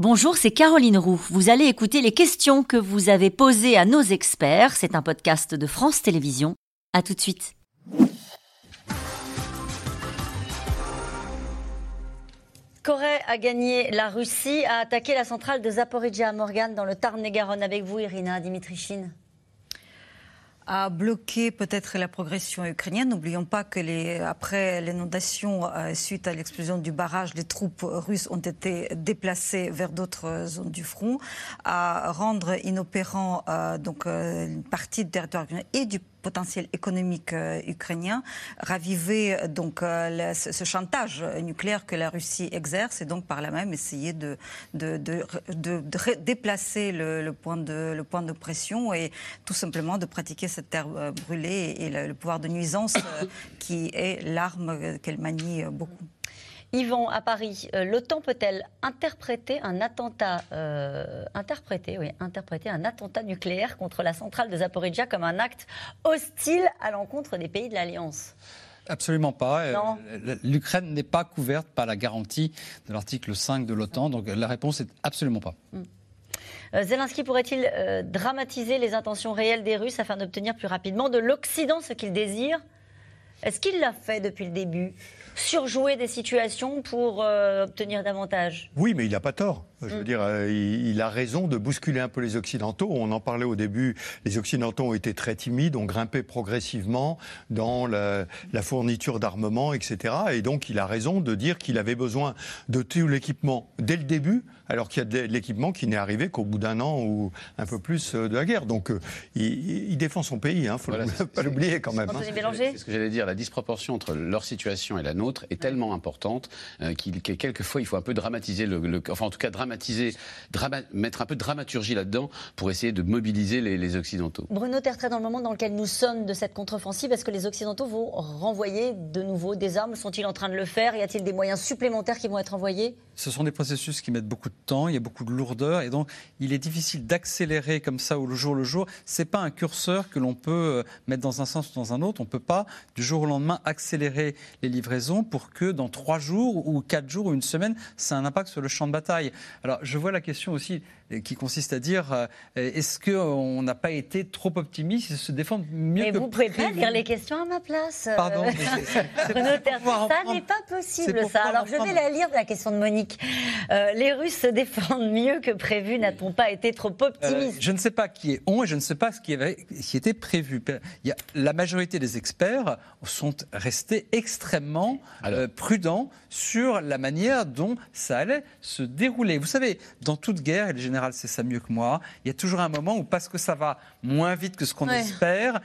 Bonjour, c'est Caroline Roux. Vous allez écouter les questions que vous avez posées à nos experts. C'est un podcast de France Télévisions. À tout de suite. Corée a gagné, la Russie a attaqué la centrale de Zaporizhia Morgan dans le Tarn-et-Garonne. Avec vous, Irina Dimitrichine a bloqué peut-être la progression ukrainienne. N'oublions pas que les, après l'inondation, euh, suite à l'explosion du barrage, les troupes russes ont été déplacées vers d'autres zones du front, à rendre inopérant euh, donc euh, une partie du territoire et du potentiel économique euh, ukrainien, raviver euh, donc euh, ce, chantage nucléaire que la Russie exerce et donc par là même essayer de, déplacer le point de pression et tout simplement de pratiquer cette terre brûlée et, le pouvoir de nuisance qui est l'arme qu'elle manie beaucoup. Yvan, à Paris, euh, l'OTAN peut-elle interpréter un attentat, euh, interpréter, oui, interpréter un attentat nucléaire contre la centrale de Zaporizhia comme un acte hostile à l'encontre des pays de l'Alliance? Absolument pas. Euh, L'Ukraine n'est pas couverte par la garantie de l'article 5 de l'OTAN, donc la réponse est absolument pas. Hmm. Zelensky pourrait-il dramatiser les intentions réelles des Russes afin d'obtenir plus rapidement de l'Occident ce qu'il désire? Est-ce qu'il l'a fait depuis le début surjouer des situations pour euh, obtenir davantage. Oui, mais il n'a pas tort. Je veux mm. dire, euh, il, a raison de bousculer un peu les Occidentaux. On en parlait au début. Les Occidentaux ont été très timides, ont grimpé progressivement dans la, fourniture d'armement, etc. Et donc, il a raison de dire qu'il avait besoin de tout l'équipement dès le début, alors qu'il y a de l'équipement qui n'est arrivé qu'au bout d'un an ou un peu plus euh, de la guerre. Donc, il, défend son pays. Il hein, ne faut pas l'oublier quand même. Hein. C'est ce que j'allais dire. La disproportion entre leur situation et la nôtre est tellement importante euh, qu'il quelquefois il faut un peu dramatiser le, enfin en tout cas dramatiser, mettre un peu de dramaturgie là-dedans pour essayer de mobiliser les, Occidentaux. Bruno Tertrais, dans le moment dans lequel nous sommes de cette contre-offensive, est-ce que les Occidentaux vont renvoyer de nouveau des armes? Sont-ils en train de le faire? Y a-t-il des moyens supplémentaires qui vont être envoyés? Ce sont des processus qui mettent beaucoup de temps, il y a beaucoup de lourdeur, et donc il est difficile d'accélérer comme ça au jour le jour. C'est pas un curseur que l'on peut euh, mettre dans un sens ou dans un autre. On peut pas du jour au lendemain accélérer les livraisons pour que dans trois jours ou quatre jours ou une semaine, ça a un impact sur le champ de bataille. Alors je vois la question aussi qui consiste à dire euh, est-ce qu'on n'a pas été trop optimiste et se défendre mieux Mais que vous pouvez pas lire les questions à ma place. Pardon. ça n'est pas possible ça. Alors je vais la lire la question de Monique. Euh, les Russes se défendent mieux que prévu. N'a-t-on pas été trop euh, optimiste Je ne sais pas qui est on et je ne sais pas ce qui, avait, qui était prévu. Il y a, la majorité des experts sont restés extrêmement prudents sur la manière dont ça allait se dérouler. Vous savez, dans toute guerre, et le général sait ça mieux que moi, il y a toujours un moment où, parce que ça va moins vite que ce qu'on espère,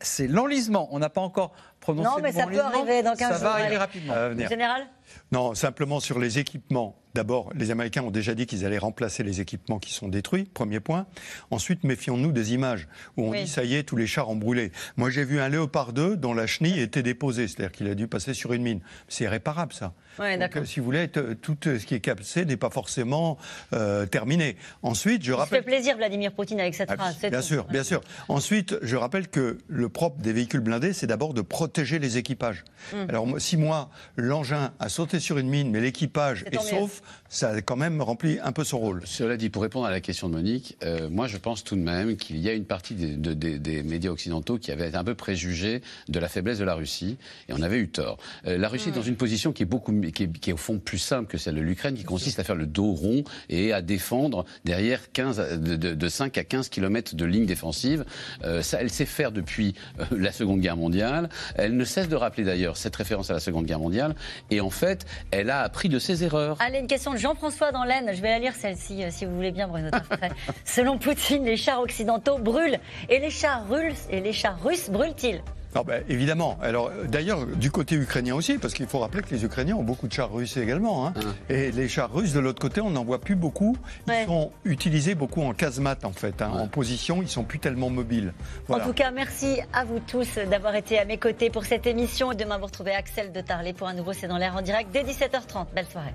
c'est l'enlisement. On n'a pas encore non, mais ça peut arriver dans 15 Ça va arriver rapidement. Général Non, simplement sur les équipements D'abord, les Américains ont déjà dit qu'ils allaient remplacer les équipements qui sont détruits, premier point. Ensuite, méfions-nous des images où on dit ça y est, tous les chars ont brûlé. Moi, j'ai vu un Léopard 2 dont la chenille était déposée, c'est-à-dire qu'il a dû passer sur une mine. C'est réparable, ça. Donc, euh, si vous voulez, tout euh, ce qui est cassé n'est pas forcément euh, terminé. Ensuite, je rappelle. Ça fait plaisir, Vladimir Poutine, avec cette ah, phrase. Bien sûr, bien sûr. Ensuite, je rappelle que le propre des véhicules blindés, c'est d'abord de protéger les équipages. Hum. Alors, si moi, l'engin a sauté sur une mine, mais l'équipage est, sauf, ça a quand même rempli un peu son rôle. Cela dit, pour répondre à la question de Monique, euh, moi je pense tout de même qu'il y a une partie des, médias occidentaux qui avaient été un peu préjugés de la faiblesse de la Russie, et on avait eu tort. Euh, la Russie est dans une position qui est, beaucoup, qui est, qui est, au fond plus simple que celle de l'Ukraine, qui consiste à faire le dos rond et à défendre derrière 15, de, 5 à 15 kilomètres de ligne défensive. Euh, ça, elle sait faire depuis la Seconde Guerre mondiale. Elle ne cesse de rappeler d'ailleurs cette référence à la Seconde Guerre mondiale, et en fait, elle a appris de ses erreurs. Allez, une question de Jean françois dans l'Aisne, je vais la lire celle-ci, euh, si vous voulez bien, Bruno Selon Poutine, les chars occidentaux brûlent. Et les chars russes, et les chars russes brûlent-ils? Ah ben, évidemment. Alors d'ailleurs du côté ukrainien aussi, parce qu'il faut rappeler que les Ukrainiens ont beaucoup de chars russes également. Hein. Ah. Et les chars russes de l'autre côté, on n'en voit plus beaucoup. Ils sont utilisés beaucoup en casemate en fait, hein. en position. Ils sont plus tellement mobiles. En tout cas, merci à vous tous d'avoir été à mes côtés pour cette émission. Demain, vous retrouvez Axel de Tarlet pour un nouveau C'est dans l'air en direct dès 17h30. Belle soirée.